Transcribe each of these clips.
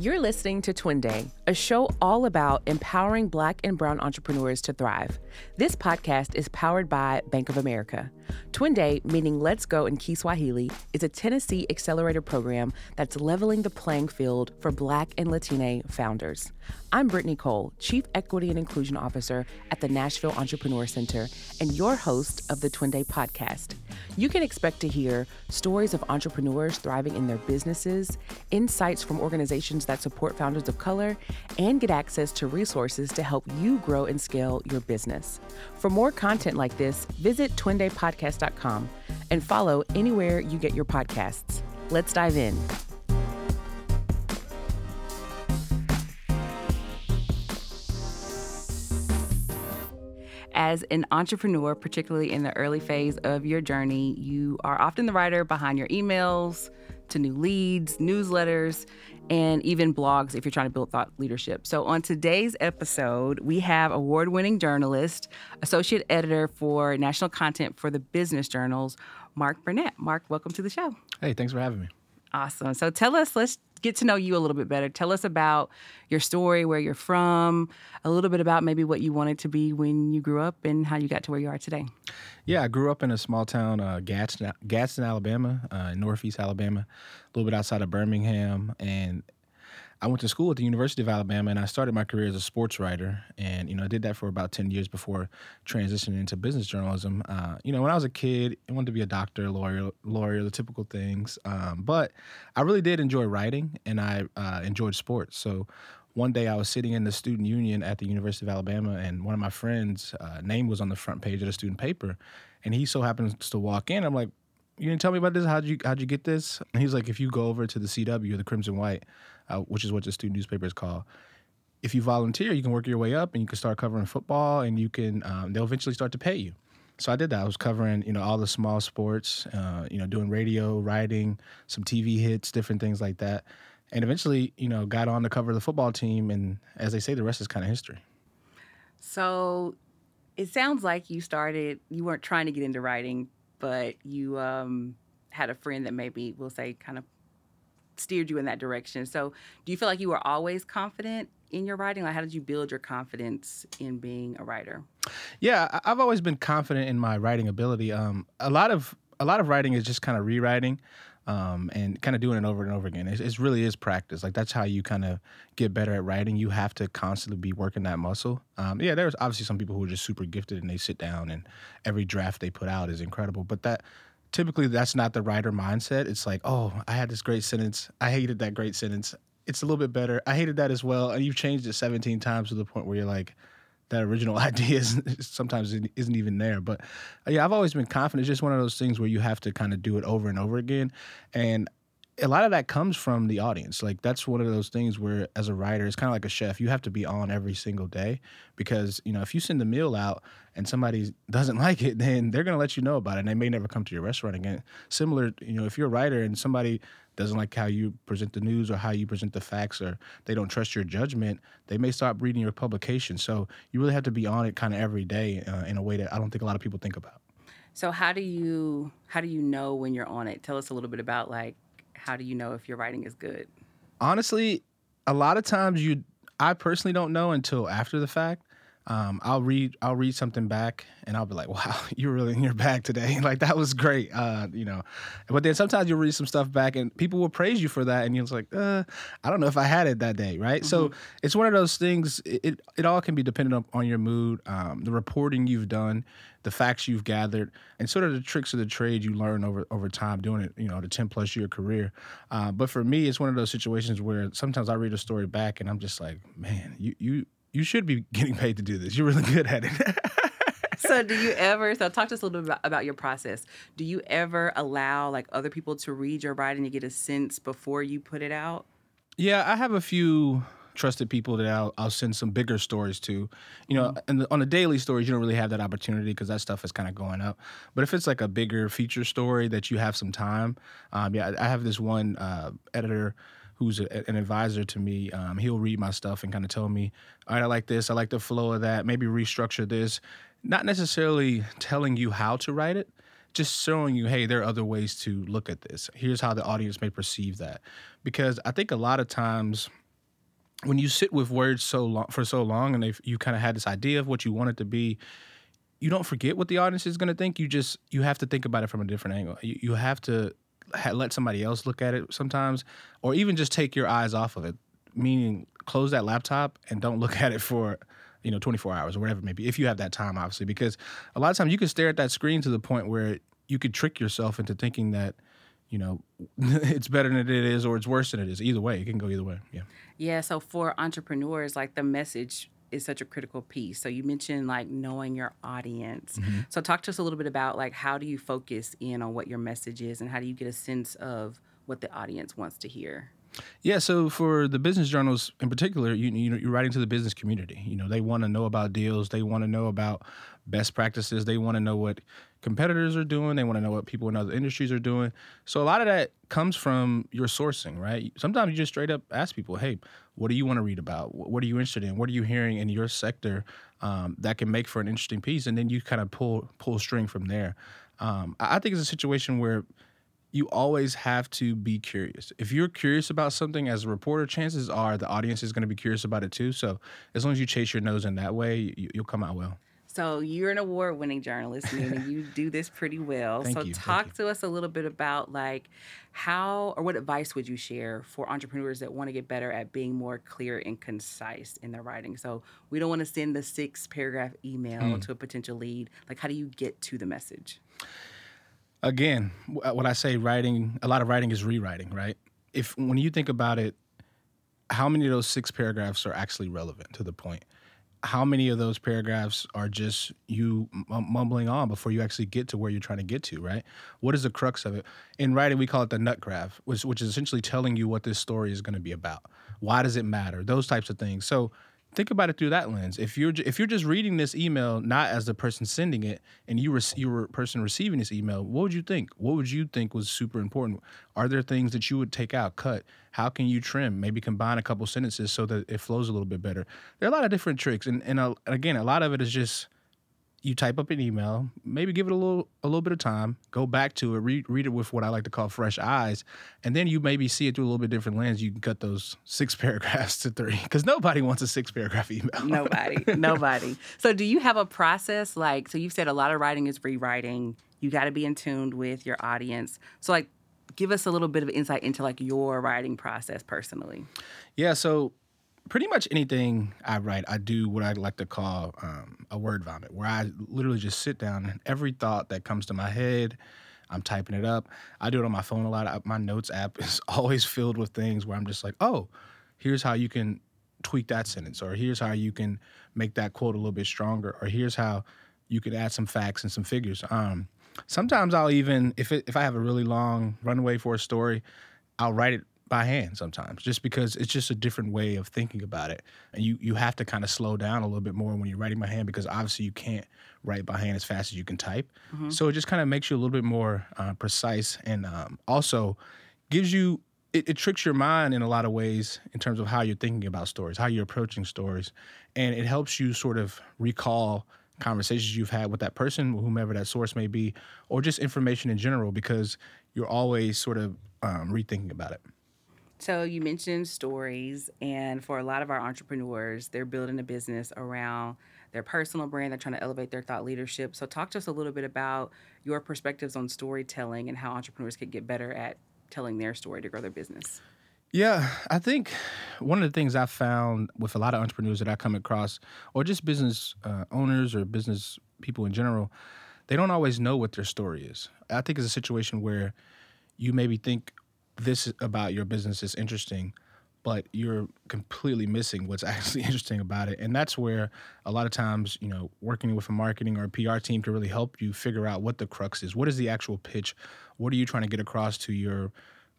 You're listening to Twende, a show all about empowering Black and Brown entrepreneurs to thrive. This podcast is powered by Bank of America. Twende, meaning Let's Go in Kiswahili, is a Tennessee accelerator program that's leveling the playing field for Black and Latina founders. I'm Brittany Cole, Chief Equity and Inclusion Officer at the Nashville Entrepreneur Center, and your host of the Twende podcast. You can expect to hear stories of entrepreneurs thriving in their businesses, insights from organizations that support founders of color, and get access to resources to help you grow and scale your business. For more content like this, visit Twin Day twendepodcast.com and follow anywhere you get your podcasts. Let's dive in. as an entrepreneur, particularly in the early phase of your journey, you are often the writer behind your emails to new leads, newsletters, and even blogs if you're trying to build thought leadership. So, on today's episode, we have award winning journalist, associate editor for national content for the business journals, Marq Burnett. Marq, welcome to the show. Hey, thanks for having me. Awesome. So, tell us, let's get to know you a little bit better. Tell us about your story, where you're from, a little bit about maybe what you wanted to be when you grew up and how you got to where you are today. Yeah, I grew up in a small town, uh, Gadsden, Gadsden, Alabama, uh, northeast Alabama, a little bit outside of Birmingham. And I went to school at the University of Alabama, and I started my career as a sports writer. And you know, I did that for about ten years before transitioning into business journalism. Uh, you know, when I was a kid, I wanted to be a doctor, lawyer, lawyer, the typical things. Um, but I really did enjoy writing, and I uh, enjoyed sports. So one day I was sitting in the student union at the University of Alabama, and one of my friends' uh, name was on the front page of the student paper, and he so happens to walk in. I'm like, "You didn't tell me about this? How'd you how'd you get this?" And he's like, "If you go over to the CW, the Crimson White, uh, which is what the student newspaper is called." If you volunteer, you can work your way up and you can start covering football, and you can um, they'll eventually start to pay you. So I did that. I was covering, you know, all the small sports, uh, you know, doing radio, writing, some TV hits, different things like that and eventually, you know, got on to cover the football team. And as they say, the rest is kind of history. So it sounds like you started, you weren't trying to get into writing, but you um, had a friend that maybe, we'll say, kind of steered you in that direction. So do you feel like you were always confident in your writing? Like, how did you build your confidence in being a writer? Yeah, I've always been confident in my writing ability. Um, a lot of a lot of writing is just kind of rewriting um, and kind of doing it over and over again. It, it really is practice. Like that's how you kind of get better at writing. You have to constantly be working that muscle. Um, yeah, there's obviously some people who are just super gifted and they sit down and every draft they put out is incredible. But that typically that's not the writer mindset. It's like, oh, I had this great sentence. I hated that great sentence. It's a little bit better. I hated that as well. And you've changed it 17 times to the point where you're like, that original idea is, sometimes isn't even there. But uh, yeah, I've always been confident. It's just one of those things where you have to kind of do it over and over again. And a lot of that comes from the audience. Like that's one of those things where, as a writer, it's kind of like a chef. You have to be on every single day because you know if you send a meal out and somebody doesn't like it, then they're gonna let you know about it, and they may never come to your restaurant again. Similar, you know, if you're a writer and somebody doesn't like how you present the news or how you present the facts or they don't trust your judgment, they may stop reading your publication. So you really have to be on it kind of every day uh, in a way that I don't think a lot of people think about. So how do you how do you know when you're on it? Tell us a little bit about like how do you know if your writing is good? Honestly, a lot of times you I personally don't know until after the fact um, I'll read I'll read something back and I'll be like, wow, you're really in your bag today. like that was great, uh, you know. But then sometimes you'll read some stuff back and people will praise you for that, and you're like, uh, I don't know if I had it that day, right? Mm-hmm. So it's one of those things. It, it, it all can be dependent on your mood, um, the reporting you've done, the facts you've gathered, and sort of the tricks of the trade you learn over over time doing it. You know, the ten plus year career. Uh, but for me, it's one of those situations where sometimes I read a story back and I'm just like, man, you you you should be getting paid to do this. You're really good at it. so do you ever so talk to us a little bit about, about, your process do you ever allow like other people to read your writing to get a sense before you put it out yeah i have a few trusted people that I'll, I'll send some bigger stories to you know mm-hmm. and on the daily stories you don't really have that opportunity because that stuff is kind of going up but if it's like a bigger feature story that you have some time um, yeah i have this one uh, editor who's a, an advisor to me, um, he'll read my stuff and kind of tell me, all right, I like this, I like the flow of that, maybe restructure this. Not necessarily telling you how to write it, just showing you, hey, there are other ways to look at this. Here's how the audience may perceive that. Because I think a lot of times when you sit with words so long for so long and you kind of had this idea of what you want it to be you don't forget what the audience is going to think you just you have to think about it from a different angle you, you have to let somebody else look at it sometimes or even just take your eyes off of it meaning close that laptop and don't look at it for you know 24 hours or whatever maybe if you have that time obviously because a lot of times you can stare at that screen to the point where you could trick yourself into thinking that you know it's better than it is or it's worse than it is. Either way it can go either way yeah. Yeah, so for entrepreneurs, like the message is such a critical piece. So you mentioned like knowing your audience. Mm-hmm. So talk to us a little bit about like how do you focus in on what your message is and how do you get a sense of what the audience wants to hear? Yeah, so for the business journals in particular, you you know you're writing to the business community. You know they want to know about deals, they want to know about best practices, they want to know what competitors are doing, they want to know what people in other industries are doing. So a lot of that comes from your sourcing, right? Sometimes you just straight up ask people, "Hey, what do you want to read about? What are you interested in? What are you hearing in your sector um, that can make for an interesting piece?" And then you kind of pull pull string from there. Um, I think it's a situation where you always have to be curious. If you're curious about something as a reporter, chances are the audience is going to be curious about it too. So as long as you chase your nose in that way, you, you'll come out well. So you're an award-winning journalist, meaning you do this pretty well. Thank so you, talk to us a little bit about like how or what advice would you share for entrepreneurs that want to get better at being more clear and concise in their writing? So we don't want to send the six paragraph email Hmm. to a potential lead. Like how do you get to the message? Again, what I say writing, a lot of writing is rewriting, right? If when you think about it, how many of those six paragraphs are actually relevant to the point? How many of those paragraphs are just you mumbling on before you actually get to where you're trying to get to, right? What is the crux of it? In writing, we call it the nut graph, which, which is essentially telling you what this story is going to be about. Why does it matter? Those types of things. So think about it through that lens. If you're if you're just reading this email not as the person sending it, and you were you were a person receiving this email, what would you think? What would you think was super important? Are there things that you would take out, cut? How can you trim? Maybe combine a couple sentences so that it flows a little bit better. There are a lot of different tricks, and and uh, again, a lot of it is just you type up an email, maybe give it a little a little bit of time, go back to it, read read it with what I like to call fresh eyes, and then you maybe see it through a little bit different lens. You can cut those six paragraphs to three because nobody wants a six paragraph email. Nobody, nobody. So, do you have a process like? So, you've said a lot of writing is rewriting. You got to be in tune with your audience. So, like, give us a little bit of insight into like your writing process personally. Yeah, so pretty much anything I write, I do what I like to call um, a word vomit, where I literally just sit down and every thought that comes to my head, I'm typing it up. I do it on my phone a lot. I, my notes app is always filled with things where I'm just like, oh, here's how you can tweak that sentence, or here's how you can make that quote a little bit stronger, or here's how you could add some facts and some figures. Um, sometimes I'll even if it, if I have a really long runway for a story, I'll write it by hand sometimes just because it's just a different way of thinking about it. And you you have to kind of slow down a little bit more when you're writing by hand because obviously you can't write by hand as fast as you can type. So it just kind of makes you a little bit more uh, precise and um, also gives you it, it tricks your mind in a lot of ways in terms of how you're thinking about stories how you're approaching stories. And it helps you sort of recall conversations you've had with that person whomever that source may be or just information in general because you're always sort of um, rethinking about it So, you mentioned stories, and for a lot of our entrepreneurs, they're building a business around their personal brand. They're trying to elevate their thought leadership. So, talk to us a little bit about your perspectives on storytelling and how entrepreneurs could get better at telling their story to grow their business. Yeah, I think one of the things I've found with a lot of entrepreneurs that I come across, or just business uh, owners or business people in general, they don't always know what their story is. I think it's a situation where you maybe think this about your business is interesting, but you're completely missing what's actually interesting about it. And that's where a lot of times, you know, working with a marketing or a PR team can really help you figure out what the crux is. What is the actual pitch? What are you trying to get across to your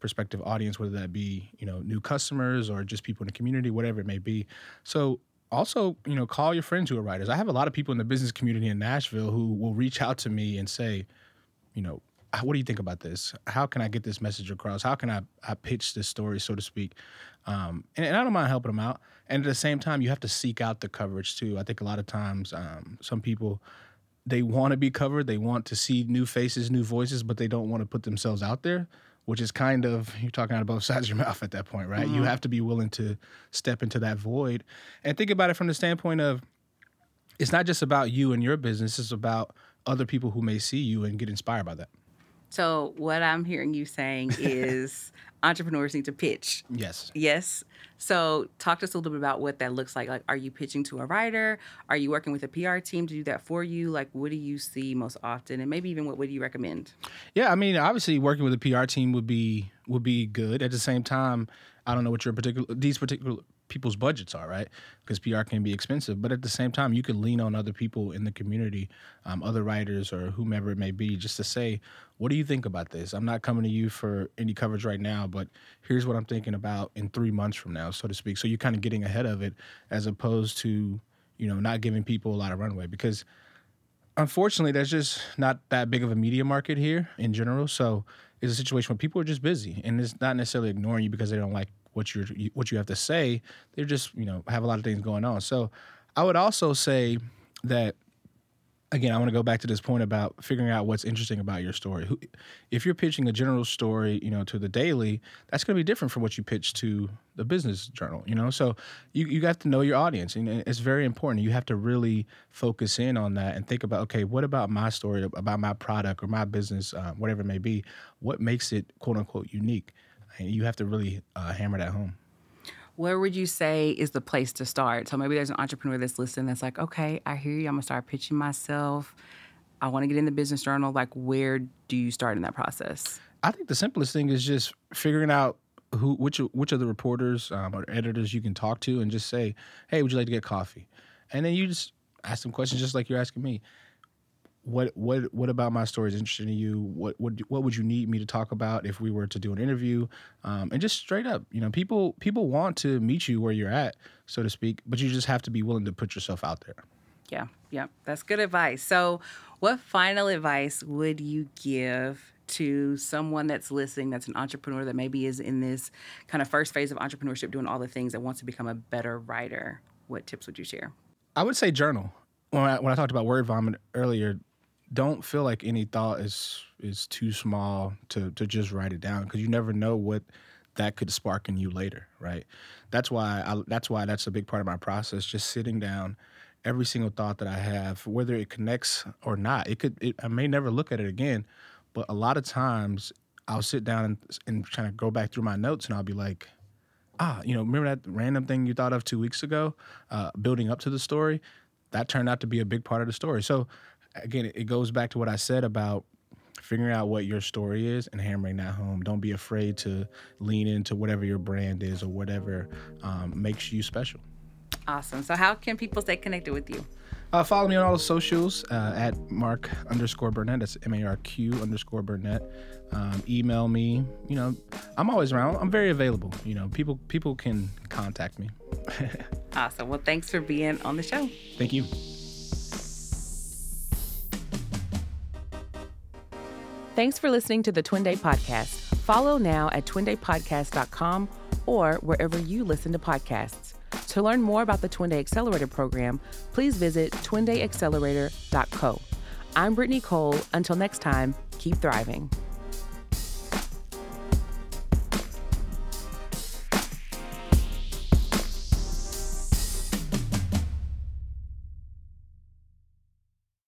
prospective audience, whether that be you know new customers or just people in the community, whatever it may be. So also you know call your friends who are writers. I have a lot of people in the business community in Nashville who will reach out to me and say, you know. What do you think about this? How can I get this message across? How can I, I pitch this story, so to speak? Um, and, and I don't mind helping them out. And at the same time, you have to seek out the coverage too. I think a lot of times, um, some people they want to be covered. They want to see new faces, new voices, but they don't want to put themselves out there. which is kind of you're talking out of both sides of your mouth at that point, right? Mm-hmm. You have to be willing to step into that void and think about it from the standpoint of it's not just about you and your business, it's about other people who may see you and get inspired by that. So, what I'm hearing you saying is entrepreneurs need to pitch. Yes. Yes. So, talk to us a little bit about what that looks like. Like, are you pitching to a writer? Are you working with a PR team to do that for you? Like, what do you see most often, and maybe even what would you recommend? Yeah, I mean, obviously, working with a PR team would be would be good. At the same time, I don't know what your particular these particular people's budgets are, right? Because PR can be expensive, but at the same time, you can lean on other people in the community, um, other writers or whomever it may be, just to say, "What do you think about this?" I'm not coming to you for any coverage right now, but here's what I'm thinking about in three months from now, so to speak. So you're kind of getting ahead of it, as opposed to, you know, not giving people a lot of runway because. Unfortunately, there's just not that big of a media market here in general. So it's a situation where people are just busy, and it's not necessarily ignoring you because they don't like what you're what you have to say. They're just you know have a lot of things going on. So I would also say that again, I want to go back to this point about figuring out what's interesting about your story. If you're pitching a general story, you know, to the daily, that's going to be different from what you pitch to the business journal, you know? So you, you have to know your audience and it's very important. You have to really focus in on that and think about, okay, what about my story, about my product or my business, uh, whatever it may be, what makes it quote unquote unique? You have to really uh, hammer that home. Where would you say is the place to start? So maybe there's an entrepreneur that's listening that's like, okay, I hear you. I'm gonna start pitching myself. I want to get in the business journal. Like, where do you start in that process? I think the simplest thing is just figuring out who, which, which of the reporters um, or editors you can talk to, and just say, "Hey, would you like to get coffee?" And then you just ask them questions, just like you're asking me what what what about my story is interesting to you? What what what would you need me to talk about if we were to do an interview? Um, and just straight up, you know, people people want to meet you where you're at, so to speak, but you just have to be willing to put yourself out there. Yeah, yeah, that's good advice. So, what final advice would you give to someone that's listening, that's an entrepreneur that maybe is in this kind of first phase of entrepreneurship, doing all the things that wants to become a better writer? What tips would you share? I would say journal. When I, when I talked about word vomit earlier, don't feel like any thought is is too small to to just write it down because you never know what that could spark in you later, right? That's why I, that's why that's a big part of my process. Just sitting down, every single thought that I have, whether it connects or not, it could. It, I may never look at it again, but a lot of times I'll sit down and, and try to go back through my notes, and I'll be like, ah, you know, remember that random thing you thought of two weeks ago, uh, building up to the story. That turned out to be a big part of the story. So again, it goes back to what I said about figuring out what your story is and hammering that home. Don't be afraid to lean into whatever your brand is or whatever um, makes you special. Awesome. So, how can people stay connected with you? Uh, follow me on all the socials uh, at Marq underscore Burnett. That's M A R Q underscore Burnett. Um, email me. You know, I'm always around. I'm very available. You know, people people can contact me. awesome. Well, thanks for being on the show. Thank you. Thanks for listening to the Twende Podcast. Follow now at twendepodcast.com or wherever you listen to podcasts. To learn more about the Twende Accelerator program, please visit twendeaccelerator.co. I'm Brittany Cole. Until next time, keep thriving.